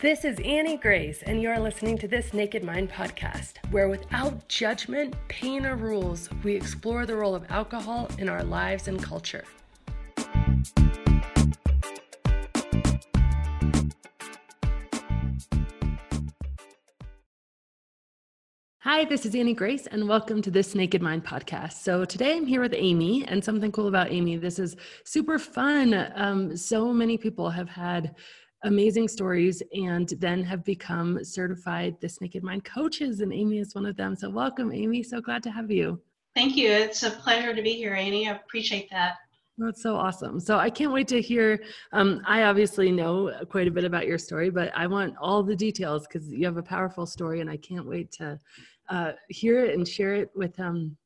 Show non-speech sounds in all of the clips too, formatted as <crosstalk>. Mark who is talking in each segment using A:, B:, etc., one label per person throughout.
A: This is Annie Grace, and you are listening to this Naked Mind podcast, where without judgment, pain, or rules, we explore the role of alcohol in our lives and culture. Hi, this is Annie Grace, and welcome to this Naked Mind podcast. So, today I'm here with Amy, and something cool about Amy this is super fun. Um, so many people have had amazing stories and then have become certified This Naked Mind coaches, and Amy is one of them. So, welcome, Amy. So glad to have you.
B: Thank you. It's a pleasure to be here, Annie. I appreciate that.
A: That's so awesome. So I can't wait to hear. Um, I obviously know quite a bit about your story, but I want all the details because you have a powerful story, and I can't wait to uh, hear it and share it with um,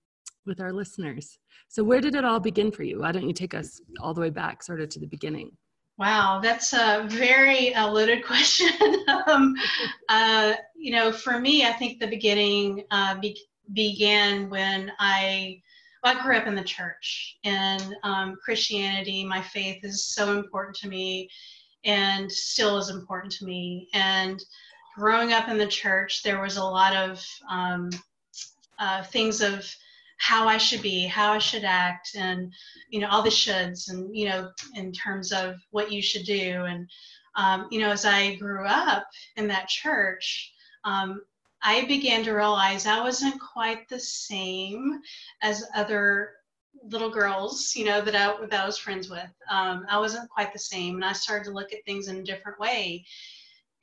A: with our listeners. So where did it all begin for you? Why don't you take us all the way back, sort of to the beginning?
B: Wow, that's a very uh, loaded <laughs> question. um, uh, you know, for me, I think the beginning uh, be- began when I, well, I grew up in the church, and um, Christianity, my faith, is so important to me, and still is important to me. And growing up in the church, there was a lot of um, uh, things of how I should be, how I should act, and you know all the shoulds, and you know in terms of what you should do. And um, you know, as I grew up in that church, um, I began to realize I wasn't quite the same as other little girls, you know, that I that I was friends with. Um, I wasn't quite the same, and I started to look at things in a different way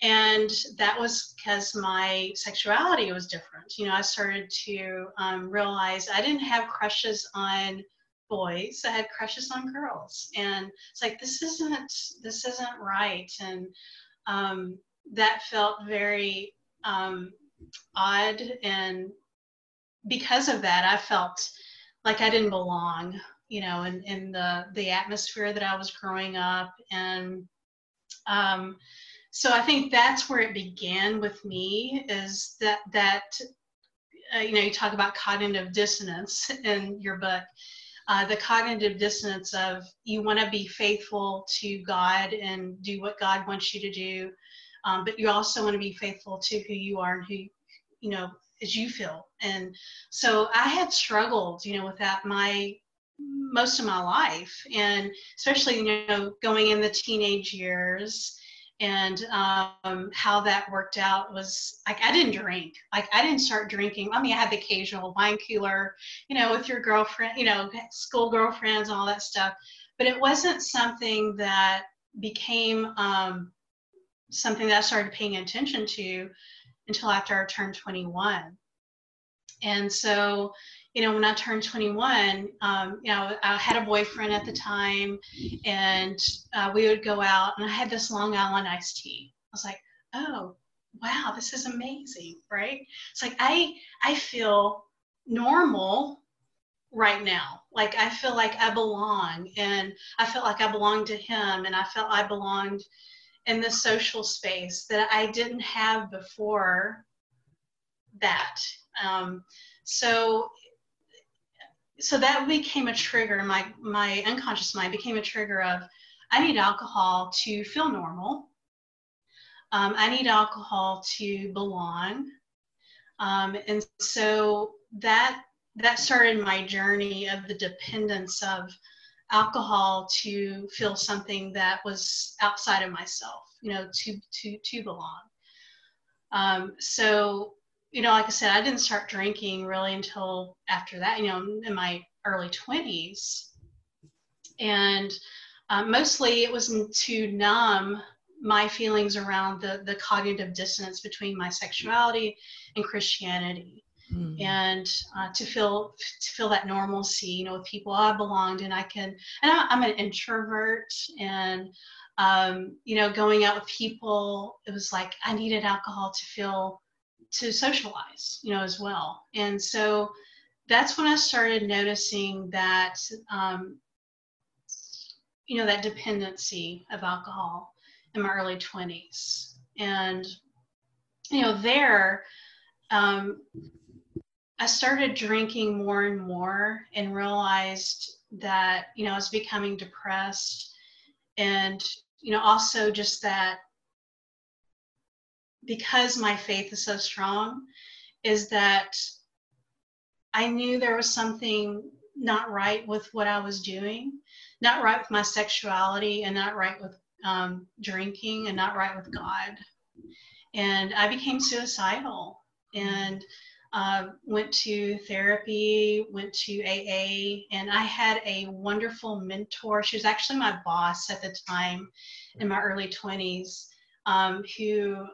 B: and that was because my sexuality was different. You know i started to um, realize i didn't have crushes on boys i had crushes on girls. And it's like this isn't this isn't right. And um, that felt very um, odd. And because of that i felt like i didn't belong you know in, in the the atmosphere that i was growing up. And um, so I think that's where it began with me is that that uh, you know you talk about cognitive dissonance in your book uh, the cognitive dissonance of you want to be faithful to God and do what God wants you to do, um, but you also want to be faithful to who you are and who you know as you feel. And so I had struggled, you know, with that my most of my life, and especially you know going in the teenage years and um, how that worked out was like I didn't drink. Like I didn't start drinking. I mean, I had the occasional wine cooler, you know, with your girlfriend, you know, school girlfriends and all that stuff. But it wasn't something that became um, something that I started paying attention to until after I turned 21. And so, you know, when I turned 21, um, you know, I had a boyfriend at the time, and uh, we would go out, and I had this Long Island iced tea. I was like, oh, wow, this is amazing, right? It's like I I feel normal right now. Like I feel like I belong, and I felt like I belonged to him, and I felt I belonged in the social space that I didn't have before that. Um, so so that became a trigger my my unconscious mind became a trigger of i need alcohol to feel normal. Um, i need alcohol to belong. Um, and so that that started my journey of the dependence of alcohol to feel something that was outside of myself you know to to to belong. Um, so you know, like I said, I didn't start drinking really until after that, you know, in my early 20s. And uh, mostly it was to numb my feelings around the, the cognitive dissonance between my sexuality and Christianity. Mm. And uh, to feel to feel that normalcy, you know, with people I belonged, and I can, and I, am an introvert, and um, you know, going out with people, it was like I needed alcohol to feel to socialize, you know, as well. And so that's when I started noticing that, um, you know, that dependency of alcohol in my early 20s. And, you know, there, um, I started drinking more and more and realized that, you know, I was becoming depressed and, you know, also just that because my faith is so strong, is that I knew there was something not right with what I was doing, not right with my sexuality, and not right with um, drinking, and not right with God. And I became suicidal and uh, went to therapy, went to AA, and I had a wonderful mentor. She was actually my boss at the time in my early 20s, um, who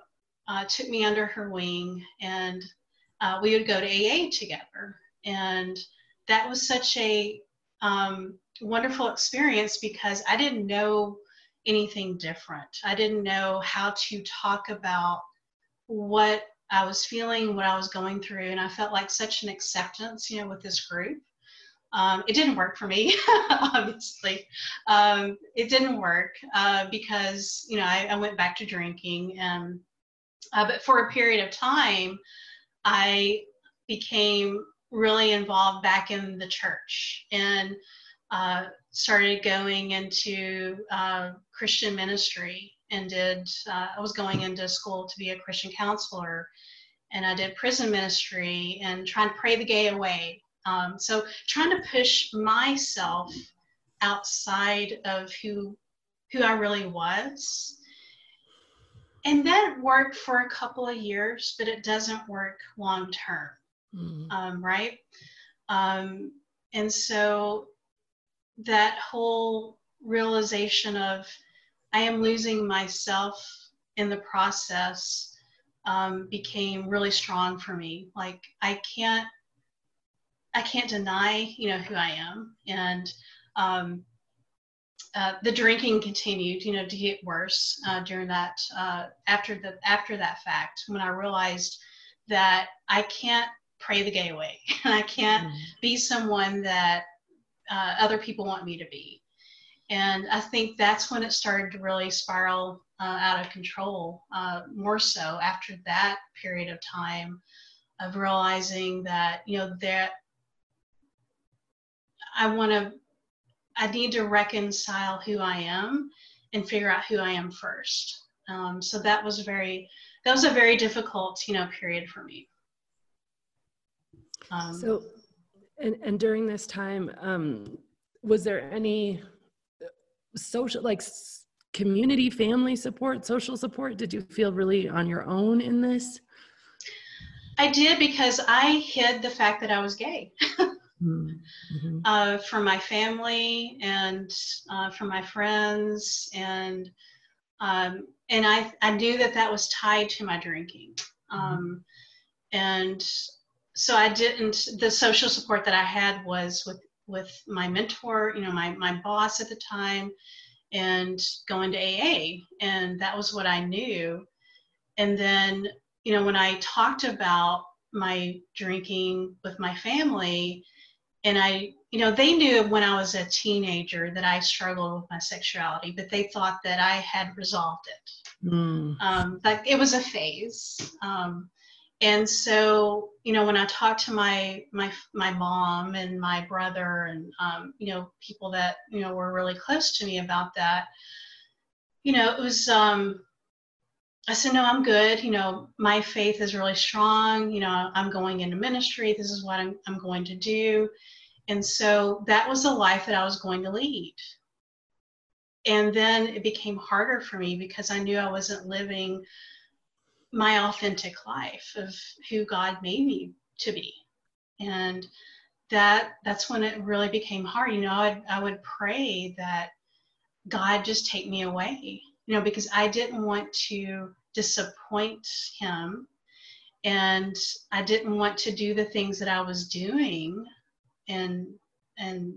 B: uh, took me under her wing and uh, we would go to AA together. And that was such a um, wonderful experience because I didn't know anything different. I didn't know how to talk about what I was feeling, what I was going through, and I felt like such an acceptance, you know, with this group. Um, it didn't work for me, <laughs> obviously. Um, it didn't work uh, because, you know, I, I, went back to drinking. And, uh, but for a period of time, I became really involved back in the church and uh, started going into uh, Christian ministry and did, uh, I was going into school to be a Christian counselor and I did prison ministry and trying to pray the gay away. Um, so trying to push myself outside of who who I really was. And that worked for a couple of years, but it doesn't work long term, mm-hmm. um, right? Um, and so that whole realization of I am losing myself in the process um, became really strong for me. Like I can't, I can't deny, you know, who I am, and um, uh, the drinking continued, you know, to get worse uh, during that uh, after the after that fact when I realized that I can't pray the gay away and <laughs> I can't mm-hmm. be someone that uh, other people want me to be. And I think that's when it started to really spiral uh, out of control, uh, more so after that period of time of realizing that, you know, that I want to, I need to reconcile who I am and figure out who I am first. Um, so that was very, that was a very difficult, you know, period for me.
A: Um, so, and, and during this time, um, was there any social like community family support social support did you feel really on your own in this
B: i did because i hid the fact that i was gay <laughs> mm-hmm. uh, from my family and uh, from my friends and um, and I, I knew that that was tied to my drinking mm-hmm. um, and so i didn't the social support that i had was with with my mentor, you know, my, my boss at the time, and going to AA. And that was what I knew. And then, you know, when I talked about my drinking with my family, and I, you know, they knew when I was a teenager that I struggled with my sexuality, but they thought that I had resolved it. Mm. Um, like it was a phase. Um, and so you know when i talked to my my my mom and my brother and um, you know people that you know were really close to me about that you know it was um i said no i'm good you know my faith is really strong you know i'm going into ministry this is what i'm, I'm going to do and so that was the life that i was going to lead and then it became harder for me because i knew i wasn't living my authentic life of who God made me to be. And that that's when it really became hard. You know, I'd, I would pray that God just take me away, you know, because I didn't want to disappoint him and I didn't want to do the things that I was doing and and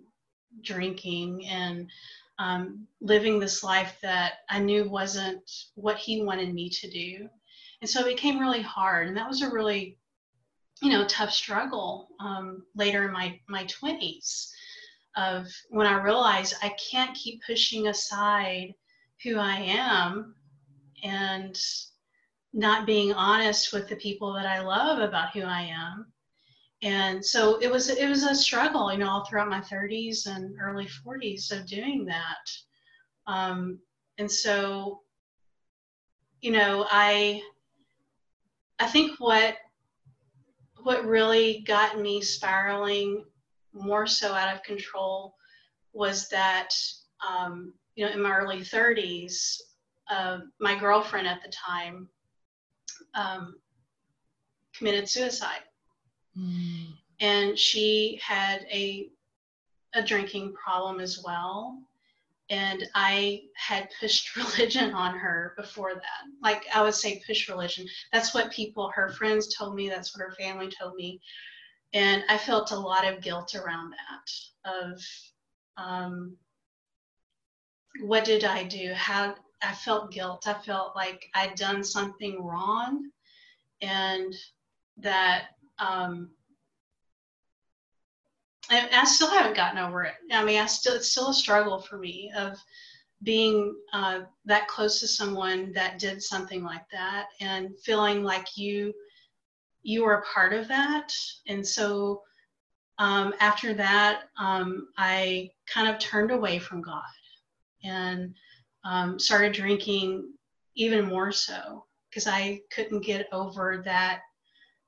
B: drinking and um, living this life that I knew wasn't what he wanted me to do. And so it became really hard. And that was a really, you know, tough struggle um, later in my, my 20s of when I realized I can't keep pushing aside who I am and not being honest with the people that I love about who I am. And so it was it was a struggle, you know, all throughout my 30s and early 40s of doing that. Um, and so, you know, I I think what what really got me spiraling more so out of control was that um, you know in my early 30s uh, my girlfriend at the time um, committed suicide mm. and she had a a drinking problem as well and I had pushed <laughs> religion on her before that. Like I would say, push religion. That's what people, her friends told me. That's what her family told me, and I felt a lot of guilt around that. Of um, what did I do? How I felt guilt. I felt like I'd done something wrong, and that um, I, I still haven't gotten over it. I mean, I still it's still a struggle for me of being uh, that close to someone that did something like that and feeling like you you were a part of that. And so um, after that, um, I kind of turned away from God and um, started drinking even more so because I couldn't get over that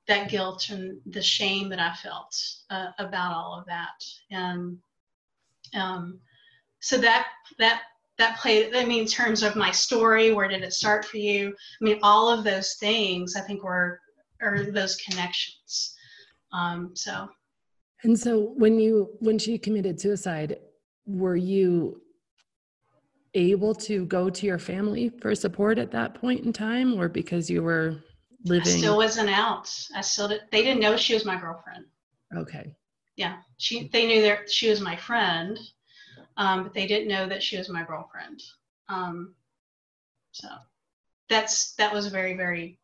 B: that guilt and the shame that I felt uh, about all of that. And um, so that that that played. I mean, in terms of my story, where did it start for you? I mean, all of those things I think were are those connections. Um, so.
A: And so when you when she committed suicide, were you able to go to your family for support at that point in time, or because you were living?
B: I still wasn't out. I still did, they didn't know she was my girlfriend.
A: Okay.
B: Yeah, she they knew that she was my friend, um, but they didn't know that she was my girlfriend. Um, so that's that was very very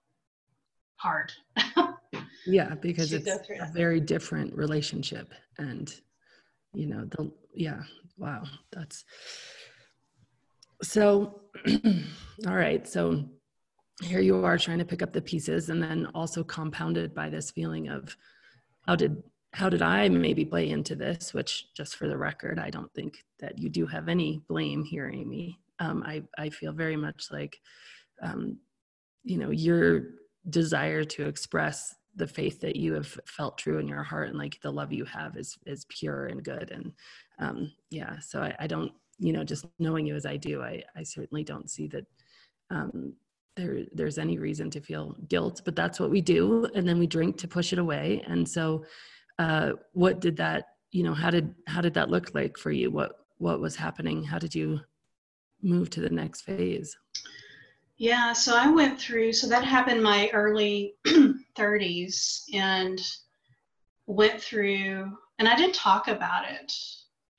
B: hard. <laughs>
A: yeah, because it's a very different relationship, and you know the yeah wow that's so <clears throat> all right so here you are trying to pick up the pieces and then also compounded by this feeling of how did how did i maybe play into this which just for the record i don't think that you do have any blame here amy. Um, I, I feel very much like um, you know your desire to express the faith that you have felt true in your heart and like the love you have is is pure and good. And um, yeah so I, I don't you know just knowing you as i do i i certainly don't see that um, there there's any reason to feel guilt but that's what we do and then we drink to push it away. And so uh, what did that you know how did how did that look like for you? What what was happening? How did you move to the next phase?
B: Yeah so i went through so that happened my early <clears throat> 30s and went through and i didn't talk about it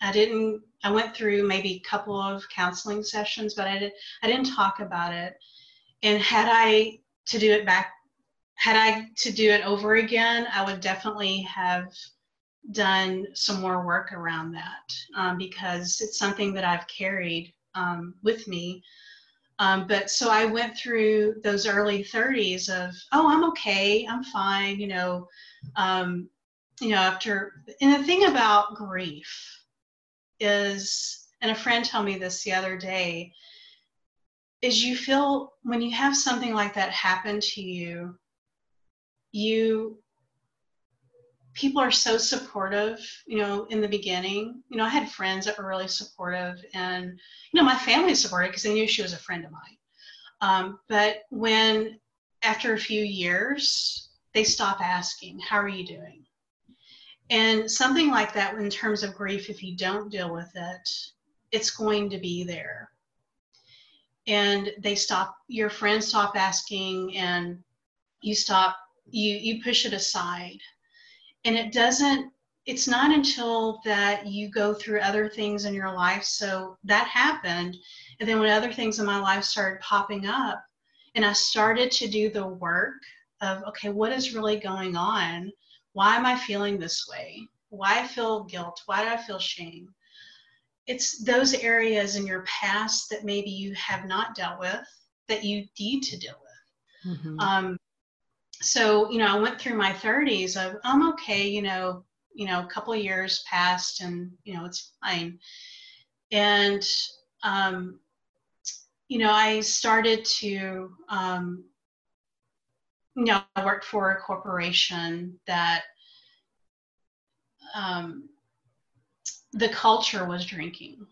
B: i didn't i went through maybe a couple of counseling sessions but i didn't. i didn't talk about it and had I to do it back, had I to do it over again, I would definitely have done some more work around that um, because it's something that I've carried um, with me. Um, but so I went through those early 30s of, oh, I'm okay, I'm fine, you know, um, you know, after, and the thing about grief is, and a friend told me this the other day, is you feel when you have something like that happen to you, you people are so supportive, you know, in the beginning. You know, I had friends that were really supportive, and you know, my family supported because they knew she was a friend of mine. Um, but when after a few years, they stop asking, "How are you doing?" And something like that, in terms of grief, if you don't deal with it, it's going to be there. And they stop your friends stop asking and you stop you you push it aside. And it doesn't it's not until that you go through other things in your life. So that happened. And then when other things in my life started popping up and i started to do the work of okay what is really going on why am i feeling this way why i feel guilt why do i feel shame it's those areas in your past that maybe you have not dealt with that you need to deal with. Mm-hmm. Um, so you know, I went through my 30s of I'm okay, you know, you know, a couple of years passed, and you know, it's fine. And um, you know, I started to um, you know, I worked for a corporation that um, the culture was drinking.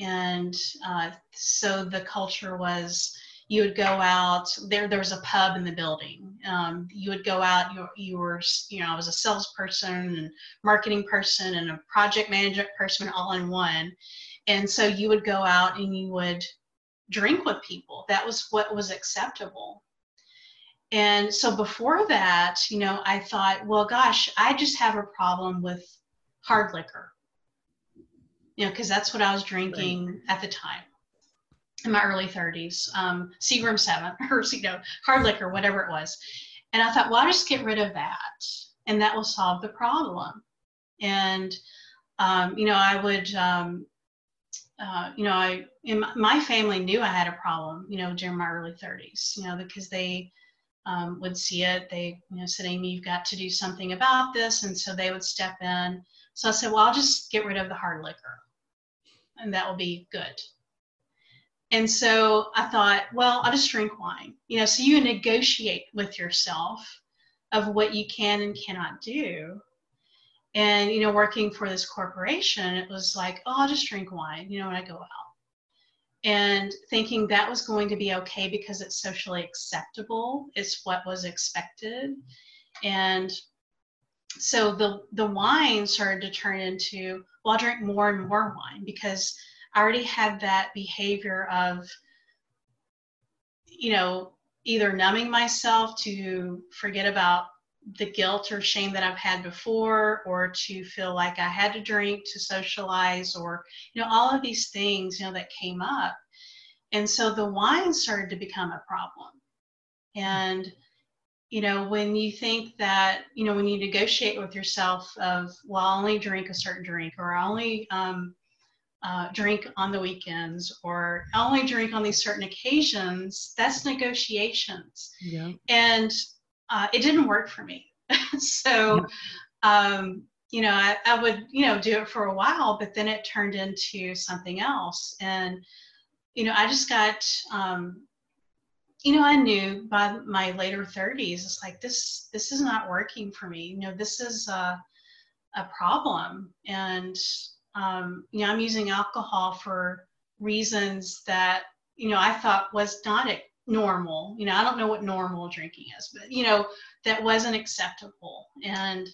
B: And uh, so the culture was you would go out there there was a pub in the building. Um, you would go out you, you were you know i was a salesperson and marketing person and a project management person all in one. And so you would go out and you would drink with people. That was what was acceptable and so before that you know i thought well gosh i just have a problem with hard liquor you know because that's what i was drinking right. at the time in my early 30s, um, Seagram 7 <laughs> or you know, hard liquor, whatever it was. And I thought, well, I'll just get rid of that and that will solve the problem. And, um, you know, I would, um, uh, you know, I, in my family knew I had a problem, you know, during my early 30s, you know, because they um, would see it. They, you know, said, Amy, you've got to do something about this. And so they would step in. So I said, well, I'll just get rid of the hard liquor and that will be good. And so I thought, well, I'll just drink wine. You know, so you negotiate with yourself of what you can and cannot do. And, you know, working for this corporation, it was like, oh, I'll just drink wine, you know, when I go out. And thinking that was going to be okay because it's socially acceptable, it's what was expected. And so the the wine started to turn into, well, I'll drink more and more wine because I already had that behavior of, you know, either numbing myself to forget about the guilt or shame that I've had before, or to feel like I had to drink to socialize, or, you know, all of these things, you know, that came up. And so the wine started to become a problem. And, you know, when you think that, you know, when you negotiate with yourself of, well, I'll only drink a certain drink, or I only, um, uh, drink on the weekends or I only drink on these certain occasions, that's negotiations. Yeah. And uh, it didn't work for me. <laughs> so, um, you know, I, I, would, you know, do it for a while, but then it turned into something else. And, you know, I just got, um, you know, I knew by my later 30s, it's like this, this is not working for me. You know, this is a, a problem. And, um, you know, I'm using alcohol for reasons that, you know, I thought was not normal. You know, I don't know what normal drinking is, but, you know, that wasn't acceptable. And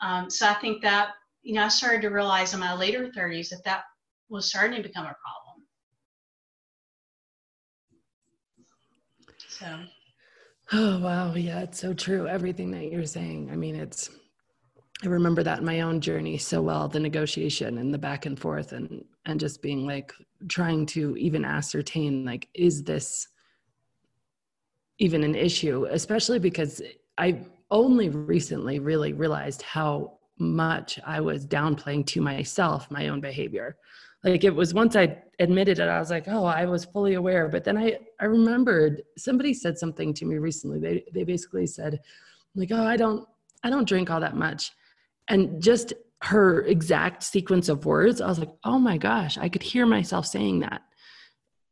B: um, so I think that, you know, I started to realize in my later 30s that that was starting to become a problem. So.
A: Oh, wow. Yeah, it's so true. Everything that you're saying. I mean, it's, I remember that in my own journey so well the negotiation and the back and forth and and just being like trying to even ascertain like is this even an issue especially because I only recently really realized how much I was downplaying to myself my own behavior. Like it was once I admitted it I was like oh I was fully aware. But then I I remembered somebody said something to me recently. They they basically said like oh I don't I don't drink all that much. And just her exact sequence of words i was like oh my gosh i could hear myself saying that.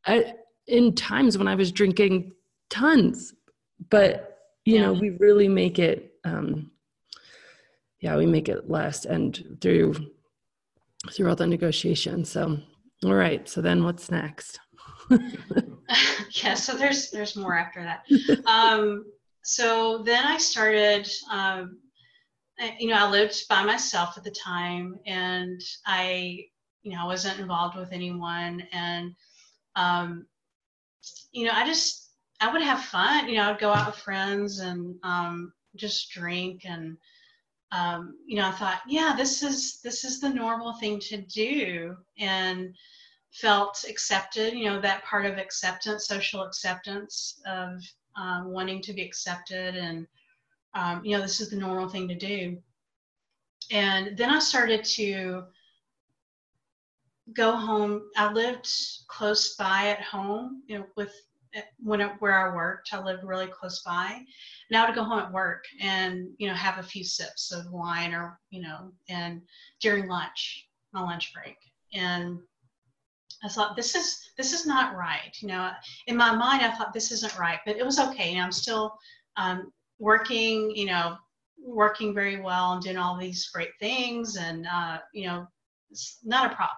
A: I, in times when i was drinking tons but you yeah. know we really make it um yeah we make it less and through through all the negotiations so all right so then what's next <laughs>
B: yeah so there's there's more after that <laughs> um so then i started um you know, I lived by myself at the time and I, you know, I wasn't involved with anyone. And, um, you know, I just, I would have fun. You know, I'd go out with friends and um, just drink. And, um, you know, I thought, yeah, this is, this is the normal thing to do. And felt accepted, you know, that part of acceptance, social acceptance of um, wanting to be accepted and, um, you know, this is the normal thing to do. And then I started to go home. I lived close by at home, you know, with when it, where I worked. I lived really close by. Now to go home at work and you know have a few sips of wine or you know and during lunch, my lunch break, and I thought this is this is not right. You know, in my mind I thought this isn't right, but it was okay. And I'm still um, working, you know, working very well and doing all these great things, and uh, you know, it's not a problem.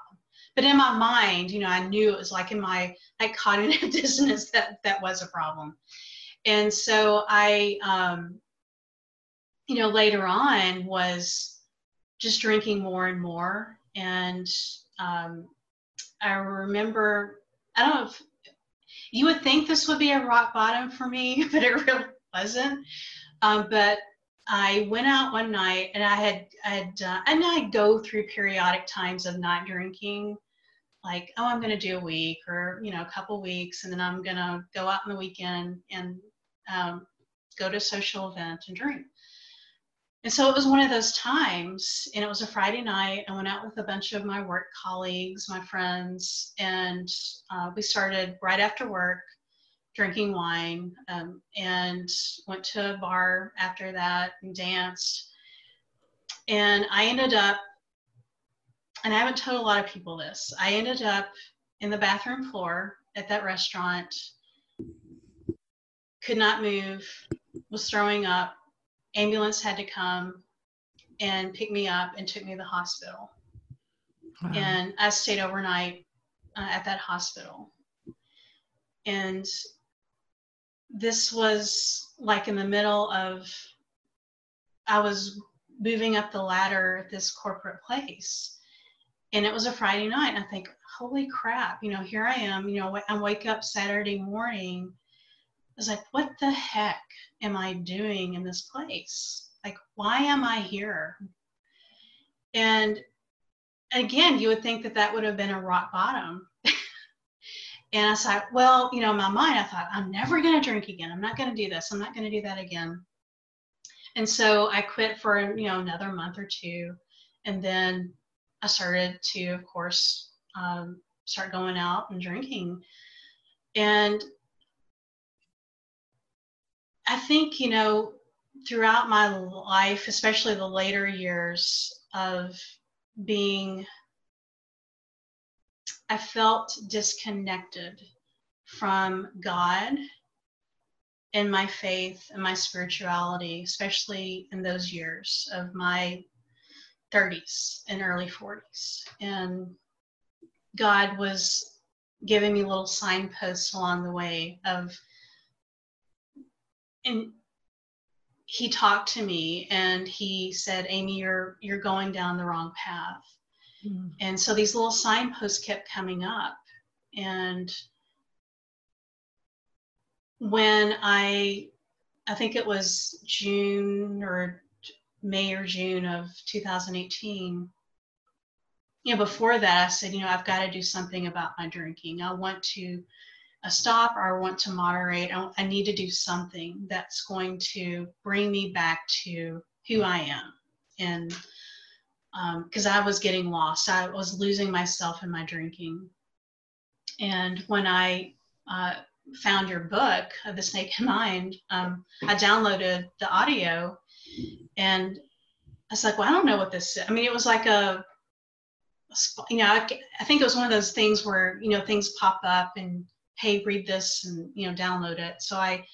B: But in my mind, you know, I knew it was like in my like cognitive <laughs> dissonance that that was a problem. And so I, um, you know, later on was just drinking more and more. And um, I remember, I don't know if you would think this would be a rock bottom for me, <laughs> but it really wasn't. Um, but I went out one night and I had, I had, uh, and I go through periodic times of not drinking, like, oh, I'm going to do a week or, you know, a couple weeks, and then I'm going to go out on the weekend and um, go to a social event and drink. And so it was one of those times, and it was a Friday night. I went out with a bunch of my work colleagues, my friends, and uh, we started right after work drinking wine um, and went to a bar after that and danced. And I ended up, and I haven't told a lot of people this, I ended up in the bathroom floor at that restaurant, could not move, was throwing up, ambulance had to come and pick me up and took me to the hospital. Wow. And I stayed overnight uh, at that hospital. And this was like in the middle of, I was moving up the ladder at this corporate place. And it was a Friday night. And I think, holy crap, you know, here I am, you know, I wake up Saturday morning. I was like, what the heck? am I doing in this place? Like, why am I here? And again, you would think that that would have been a rock bottom. <laughs> and I thought, well, you know, in my mind, I thought, I'm never going to drink again. I'm not going to do this. I'm not going to do that again. And so I quit for, you know, another month or two. And then I started to, of course, um, start going out and drinking. And I think, you know, throughout my life, especially the later years of being, I felt disconnected from God and my faith and my spirituality, especially in those years of my 30s and early 40s. And God was giving me little signposts along the way of and he talked to me and he said, Amy, you're you're going down the wrong path. Mm. And so these little signposts kept coming up. And when I I think it was June or May or June of 2018. You know, before that, I said, you know, I've got to do something about my drinking. I want to a stop or I want to moderate. I, I need to do something that's going to bring me back to who I am. And because um, I was getting lost, I was losing myself in my drinking. And when I uh, found your book, uh, This Naked Mind, um, I downloaded the audio and I was like, well, I don't know what this is. I mean, it was like a, you know, I, I think it was one of those things where, you know, things pop up and hey, read this and you know, download it. So I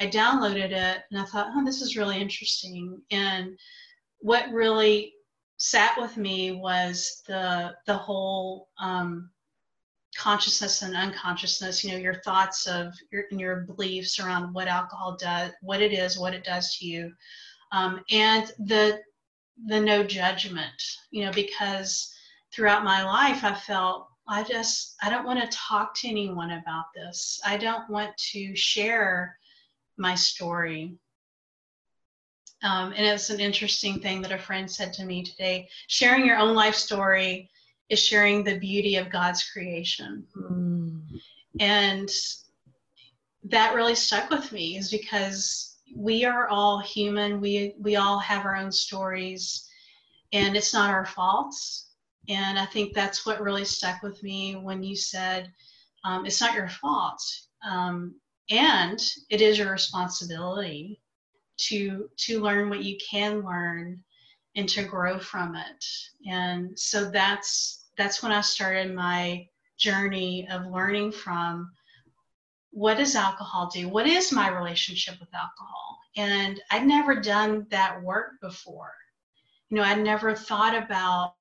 B: I downloaded it and I thought, oh, this is really interesting. And what really sat with me was the the whole um, consciousness and unconsciousness. You know, your thoughts of your your beliefs around what alcohol does, what it is, what it does to you, um, and the the no judgment. You know, because throughout my life I felt I just, I don't want to talk to anyone about this. I don't want to share my story. Um, and it's an interesting thing that a friend said to me today sharing your own life story is sharing the beauty of God's creation. Mm. And that really stuck with me is because we are all human. We, we all have our own stories and it's not our faults and I think that's what really stuck with me when you said, um, it's not your fault. Um, and it is your responsibility to to learn what you can learn and to grow from it. And so that's that's when I started my journey of learning from what does alcohol do? What is my relationship with alcohol? and I'd never done that work before. You know, I'd never thought about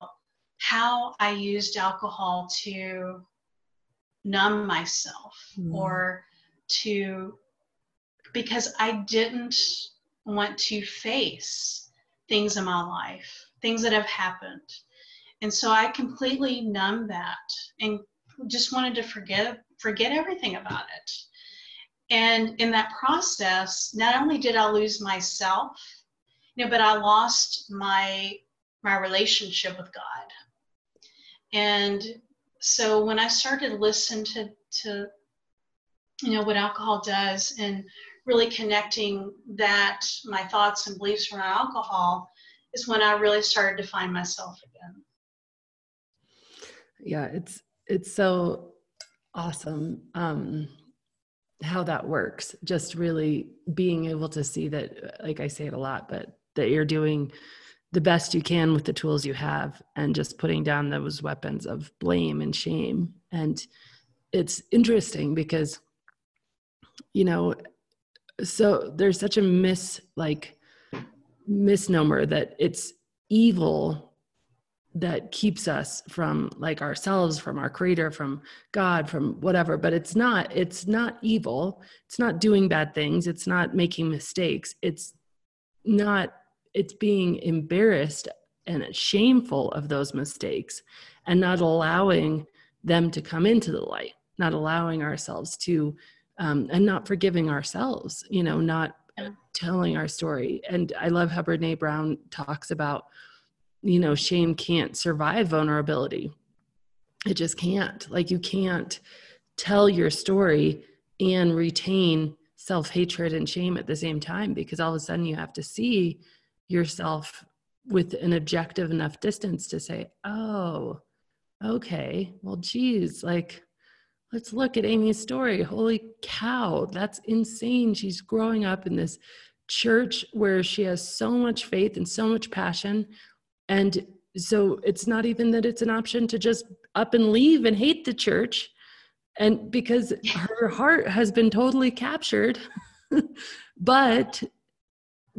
B: how I used alcohol to numb myself mm. or to, because I didn't want to face things in my life, things that have happened. And so I completely numbed that and just wanted to forget forget everything about it. And in that process, not only did I lose myself, you know, but I lost my my relationship with God. And so when I started to listen to to you know what alcohol does and really connecting that my thoughts and beliefs around alcohol is when I really started to find myself again.
A: Yeah, it's it's so awesome um how that works. Just really being able to see that like I say it a lot, but that you're doing the best you can with the tools you have and just putting down those weapons of blame and shame and it's interesting because you know so there's such a mis like misnomer that it's evil that keeps us from like ourselves from our creator from god from whatever but it's not it's not evil. It's not doing bad things. It's not making mistakes. It's not it's being embarrassed and shameful of those mistakes and not allowing them to come into the light not allowing ourselves to um, and not forgiving ourselves, you know, not telling our story. And I love how Brene Brown talks about, you know, shame can't survive vulnerability. It just can't. Like, you can't tell your story and retain self hatred and shame at the same time because all of a sudden you have to see yourself with an objective enough distance to say, oh, okay, well, geez, like, let's look at Amy's story. Holy cow, that's insane. She's growing up in this church where she has so much faith and so much passion. And so it's not even that it's an option to just up and leave and hate the church. And because her heart has been totally captured, <laughs> but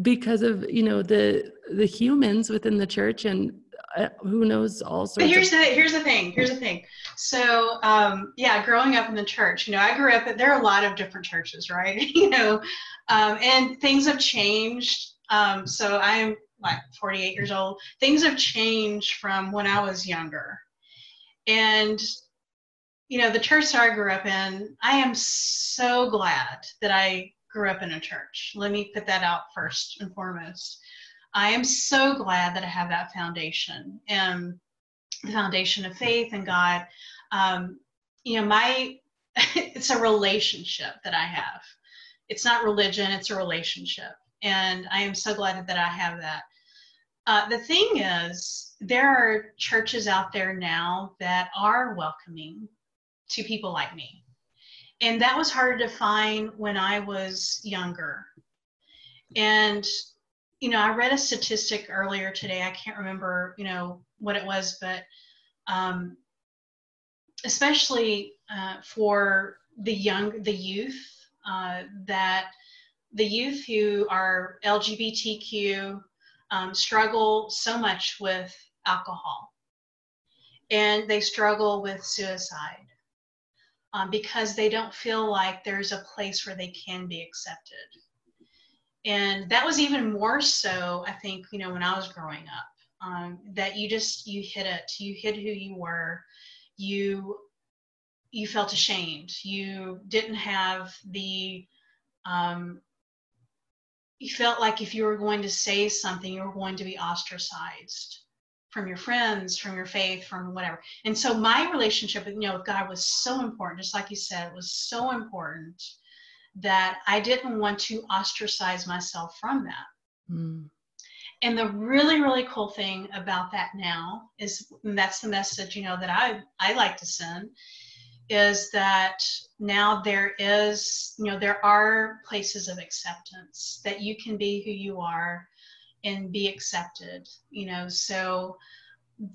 A: because of you know the the humans within the church and uh, who knows also
B: but here's of- the here's the thing here's the thing so um, yeah growing up in the church you know i grew up there are a lot of different churches right <laughs> you know um, and things have changed um, so i'm like 48 years old things have changed from when i was younger and you know the church i grew up in i am so glad that i grew up in a church let me put that out first and foremost I am so glad that I have that foundation and the foundation of faith and God. Um, you know, my <laughs> it's a relationship that I have. It's not religion; it's a relationship, and I am so glad that I have that. Uh, the thing is, there are churches out there now that are welcoming to people like me. And that was harder to find when I was younger. And you know, I read a statistic earlier today. I can't remember, you know, what it was, but um, especially uh, for the young, the youth, uh, that the youth who are LGBTQ um, struggle so much with alcohol. And they struggle with suicide um, because they don't feel like there's a place where they can be accepted. And that was even more so i think you know when i was growing up um, that you just you hid it. You hid who you were. You you felt ashamed. You didn't have the um, you felt like if you were going to say something you were going to be ostracized from your friends from your faith from whatever and so my relationship with you know with god was so important just like you said it was so important that I didn't want to ostracize myself from that. Mm. And the really, really cool thing about that now is that's the message, you know, that I, I like to send is that now there is, you know, there are places of acceptance that you can be who you are and be accepted, you know, so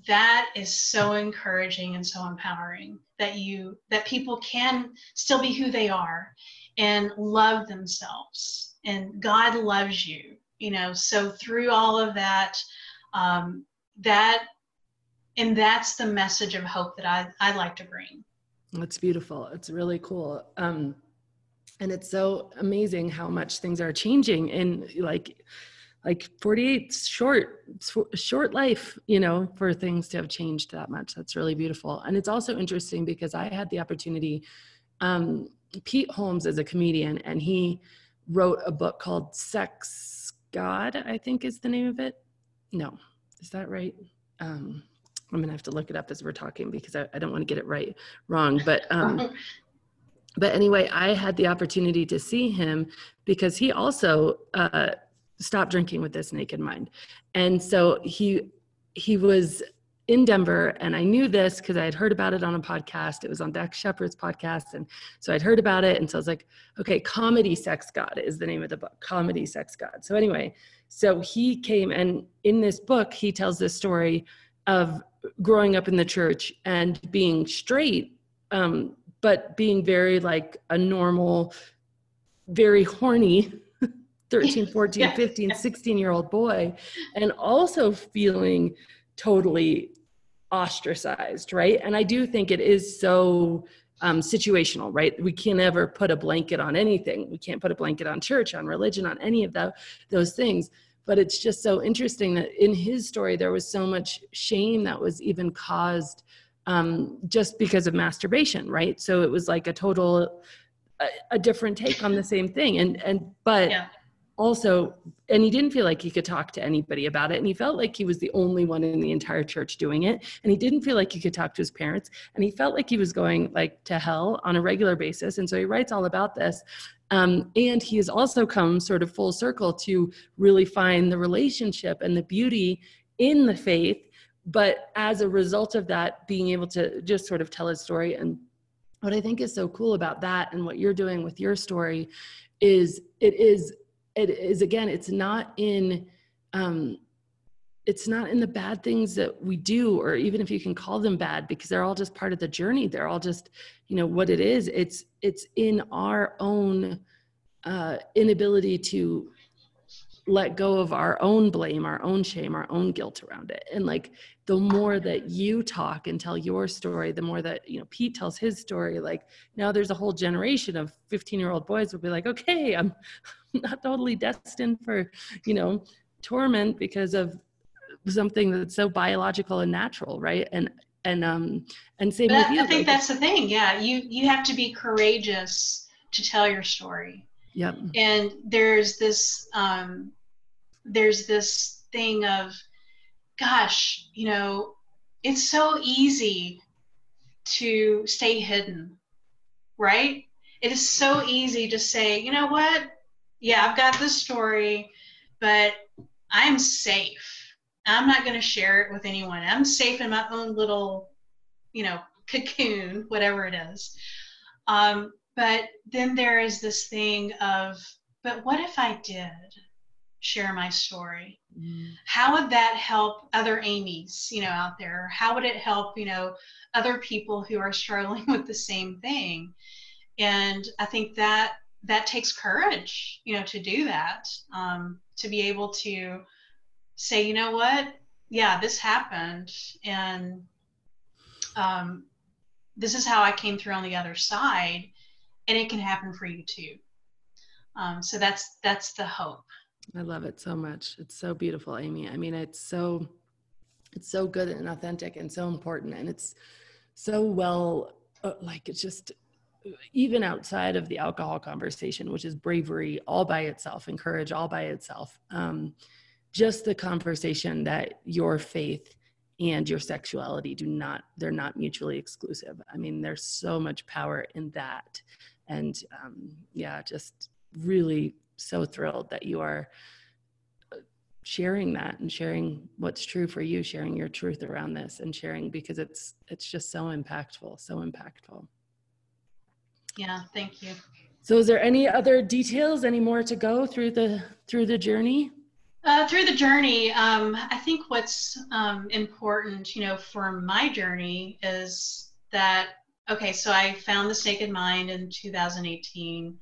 B: that is so encouraging and so empowering that you that people can still be who they are and love themselves and God loves you. You know, so through all of that, um, that and that's the message of hope that I I like to bring.
A: That's beautiful. It's really cool. Um, and it's so amazing how much things are changing in like like 48 short short life you know for things to have changed that much that's really beautiful and it's also interesting because i had the opportunity um, pete holmes is a comedian and he wrote a book called sex god i think is the name of it no is that right um, i'm gonna have to look it up as we're talking because i, I don't want to get it right wrong but um, <laughs> but anyway i had the opportunity to see him because he also uh, stop drinking with this naked mind. And so he he was in denver and i knew this because i had heard about it on a podcast. It was on dax shepard's podcast and so i'd heard about it and so i was like okay comedy sex god is the name of the book comedy sex god. So anyway so he came and in this book he tells this story of growing up in the church and being straight um, but being very like a normal very horny <laughs> 13, <laughs> 14, yeah. 15, 16 year old boy, and also feeling totally ostracized, right? And I do think it is so um, situational, right? We can't ever put a blanket on anything. We can't put a blanket on church, on religion, on any of the, those things. But it's just so interesting that in his story, there was so much shame that was even caused um, just because of masturbation, right? So it was like a total, a, a different take on the same thing. And, and, but, yeah. also and he didn't feel like he could talk to anybody about it. And he felt like he was the only one in the entire church doing it. And he didn't feel like he could talk to his parents. And he felt like he was going like to hell on a regular basis. And so he writes all about this um, and he has also come sort of full circle to really find the relationship and the beauty in the faith. But as a result of that being able to just sort of tell his story. And what i think is so cool about that and what you're doing with your story is it is it is again it's not in um it's not in the bad things that we do or even if you can call them bad because they're all just part of the journey. They're all just you know what it is. It's it's in our own uh inability to let go of our own blame our own shame our own guilt around it. And like the more that you talk and tell your story the more that you know pete tells his story like now there's a whole generation of 15 year old boys will be like okay i'm <laughs> not totally destined for you know torment because of something that's so biological and natural right and and um and same
B: but
A: with you
B: i think that's the thing yeah you you have to be courageous to tell your story
A: Yep.
B: And there's this um, there's this thing of, gosh, you know, it's so easy to stay hidden, right? It is so easy to say, you know what? Yeah, I've got this story, but I'm safe. I'm not going to share it with anyone. I'm safe in my own little, you know, cocoon, whatever it is. Um, but then there is this thing of, but what if I did share my story? Mm. How would that help other Amy's, you know, out there? How would it help, you know, other people who are struggling <laughs> with the same thing? And I think that that takes courage, you know, to do that, um, to be able to say, you know what, yeah, this happened, and um, this is how I came through on the other side and it can happen for you too. Um, so that's that's the hope.
A: I love it so much. It's so beautiful, Amy. I mean, it's so it's so good and authentic and so important, and it's so well uh, like it's just even outside of the alcohol conversation, which is bravery all by itself and courage all by itself. Um, just the conversation that your faith and your sexuality do not they're not mutually exclusive. I mean there's so much power in that. And um, yeah just really so thrilled that you are uh, sharing that and sharing what's true for you sharing your truth around this and sharing because it's it's just so impactful so impactful.
B: Yeah thank you.
A: So is there any other details any more to go through the through the journey
B: uh, through the journey um, i think what's um, important you know for my journey is that okay, so I found This Naked Mind in 2018,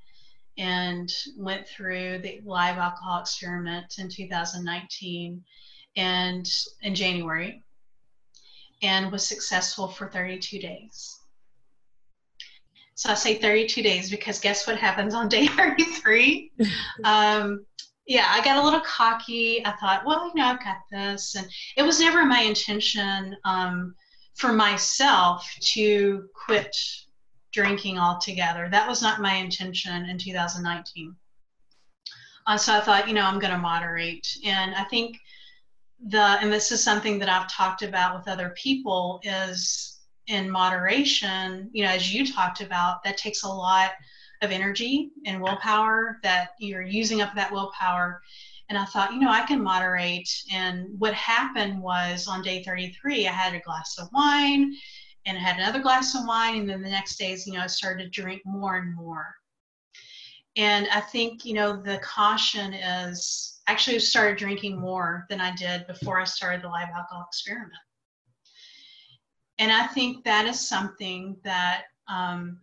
B: and went through the live alcohol experiment in 2019 and in January and was successful for 32 days. So I say 32 days because guess what happens on day <laughs> 33? <laughs> um, yeah, I got a little cocky. I thought, well, you know, I've got this. And it was never my intention um, for myself to quit drinking altogether. That was not my intention in 2019. Uh, so I thought, you know, I'm going to moderate. And I think the, and this is something that I've talked about with other people, is in moderation, you know, as you talked about, that takes a lot of energy and willpower that you're using up that willpower. And I thought, you know, I can moderate. And what happened was on day 33, I had a glass of wine and I had another glass of wine. And then the next days, you know, I started to drink more and more. And I think, you know, the caution is actually started drinking more than I did before I started the live alcohol experiment. And I think that is something that um,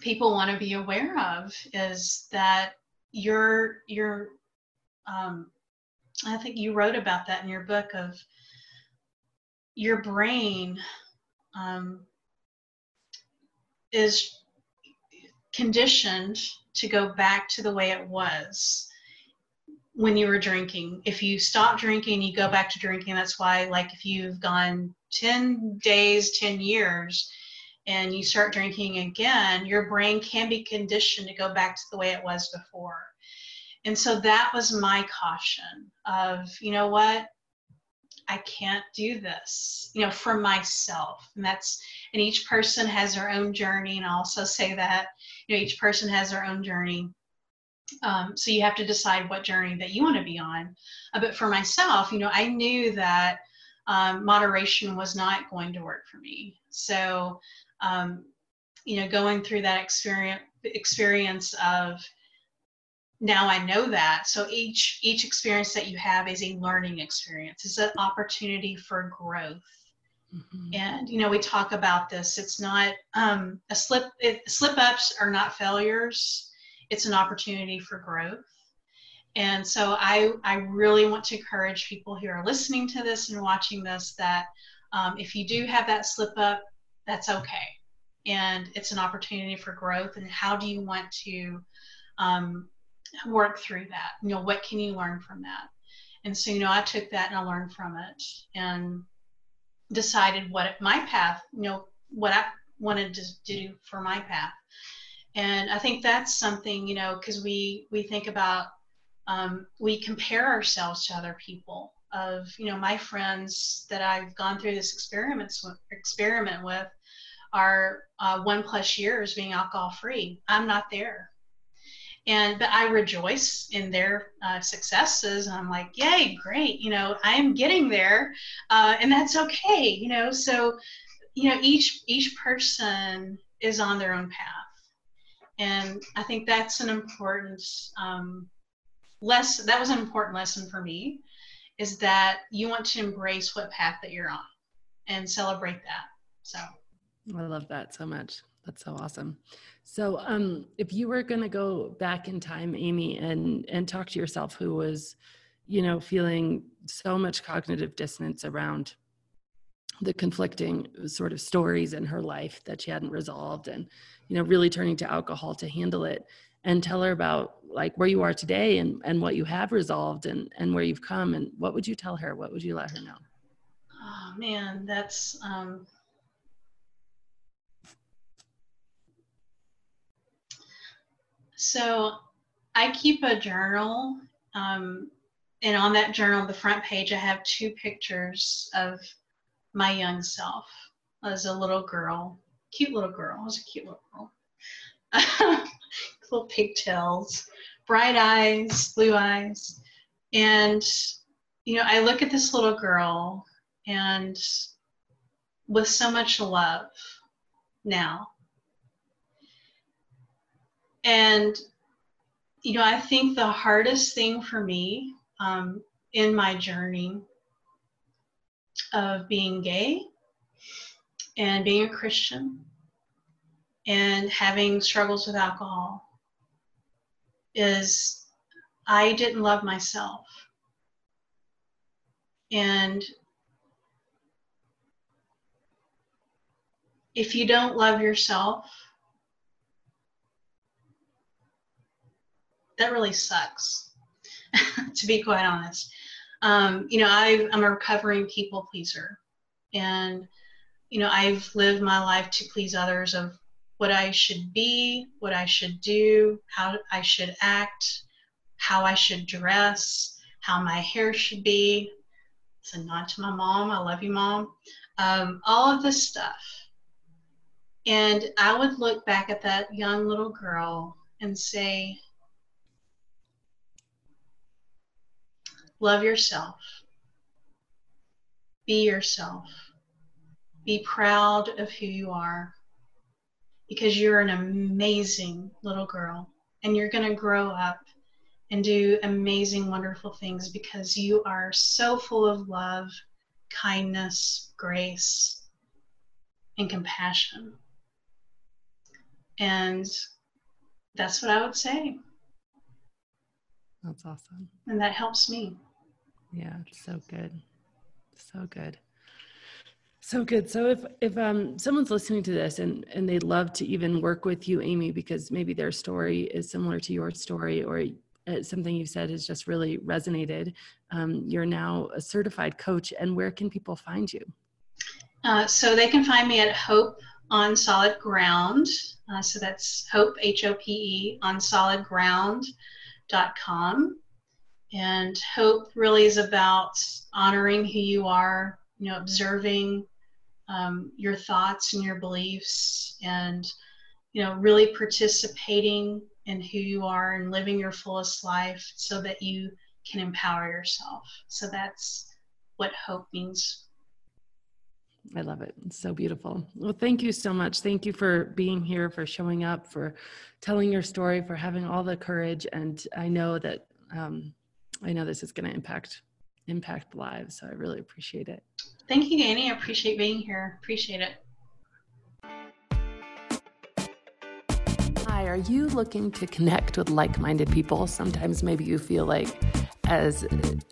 B: people want to be aware of is that your your um, I think you wrote about that in your book of your brain um, is conditioned to go back to the way it was when you were drinking. If you stop drinking, you go back to drinking. That's why, like, if you've gone 10 days, 10 years, and you start drinking again, your brain can be conditioned to go back to the way it was before. And so that was my caution of, you know what? I can't do this, you know, for myself. And that's, and each person has their own journey. And I also say that, you know, each person has their own journey. Um, so you have to decide what journey that you want to be on. Uh, but for myself, you know, I knew that um, moderation was not going to work for me. So um, you know, going through that experience experience of now I know that. So each each experience that you have is a learning experience. It's an opportunity for growth. Mm-hmm. And you know, we talk about this. It's not um, a slip. It, slip ups are not failures. It's an opportunity for growth. And so I I really want to encourage people who are listening to this and watching this that um, if you do have that slip up, that's okay. And it's an opportunity for growth. And how do you want to um, work through that? You know, what can you learn from that? And so, you know, I took that and I learned from it and decided what my path, you know, what I wanted to do for my path. And I think that's something, you know, because we we think about um, we compare ourselves to other people. Of you know, my friends that I've gone through this experiments experiment with, are uh, one plus years being alcohol free. I'm not there. And but I rejoice in their uh, successes. I'm like, yay, great! You know, I am getting there, uh, and that's okay. You know, so you know, each each person is on their own path, and I think that's an important um, lesson. That was an important lesson for me, is that you want to embrace what path that you're on, and celebrate that. So.
A: I love that so much. That's so awesome. So, um, if you were going to go back in time, Amy, and and talk to yourself, who was, you know, feeling so much cognitive dissonance around the conflicting sort of stories in her life that she hadn't resolved, and you know, really turning to alcohol to handle it, and tell her about like where you are today and and what you have resolved and and where you've come, and what would you tell her? What would you let her know?
B: Oh man, that's um, So I keep a journal, um, and on that journal, the front page, I have two pictures of my young self as a little girl, cute little girl. I was a cute little girl. <laughs> little pigtails, bright eyes, blue eyes. And, you know, I look at this little girl and with so much love now and, you know, I think the hardest thing for me um, in my journey of being gay and being a Christian and having struggles with alcohol is I didn't love myself. And if you don't love yourself, that really sucks, <laughs> to be quite honest. Um, you know, I, I'm a recovering people pleaser. And, you know, I've lived my life to please others of what I should be, what I should do, how I should act, how I should dress, how my hair should be. It's a nod to my mom. I love you, mom. Um, all of this stuff. And I would look back at that young little girl and say, Love yourself. Be yourself. Be proud of who you are because you're an amazing little girl and you're going to grow up and do amazing, wonderful things because you are so full of love, kindness, grace, and compassion. And that's what I would say.
A: That's awesome.
B: And that helps me.
A: Yeah, it's so good. So good. So good. So if if um someone's listening to this and and they'd love to even work with you, Amy, because maybe their story is similar to your story, or uh, something you've said has just really resonated. Um, you're now a certified coach, and where can people find you?
B: Uh, so they can find me at Hope on Solid Ground. Uh, so that's Hope H O P E on Solid Ground.com. And hope really is about honoring who you are, you know, observing um, your thoughts and your beliefs, and you know, really participating in who you are and living your fullest life, so that you can empower yourself. So that's what hope means
A: I love it. It's so beautiful. Well, thank you so much. Thank you for being here, for showing up, for telling your story, for having all the courage. And I know that um, I know this is going to impact impact lives. So I really appreciate it.
B: Thank you, Annie. I appreciate being here. Appreciate it.
A: Hi, are you looking to connect with like minded people? Sometimes maybe you feel like as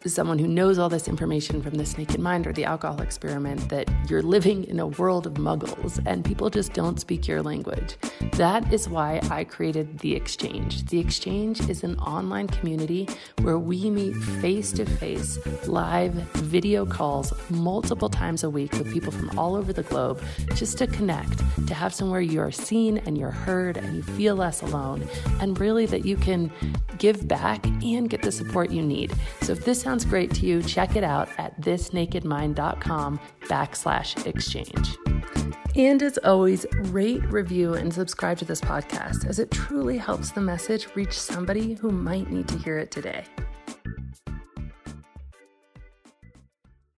A: someone who knows all this information from the Naked Mind or the alcohol experiment that you're living in a world of muggles and people just don't speak your language. That is why I created The Exchange. The Exchange is an online community where we meet face to face, live video calls multiple times a week with people from all over the globe just to connect, to have somewhere you're seen and you're heard and you feel less alone, and really that you can give back and get the support you need need. So if this sounds great to you, check it out at thisnakedmind.com backslash exchange. And as always, rate, review, and subscribe to this podcast as it truly helps the message reach somebody who might need to hear it today.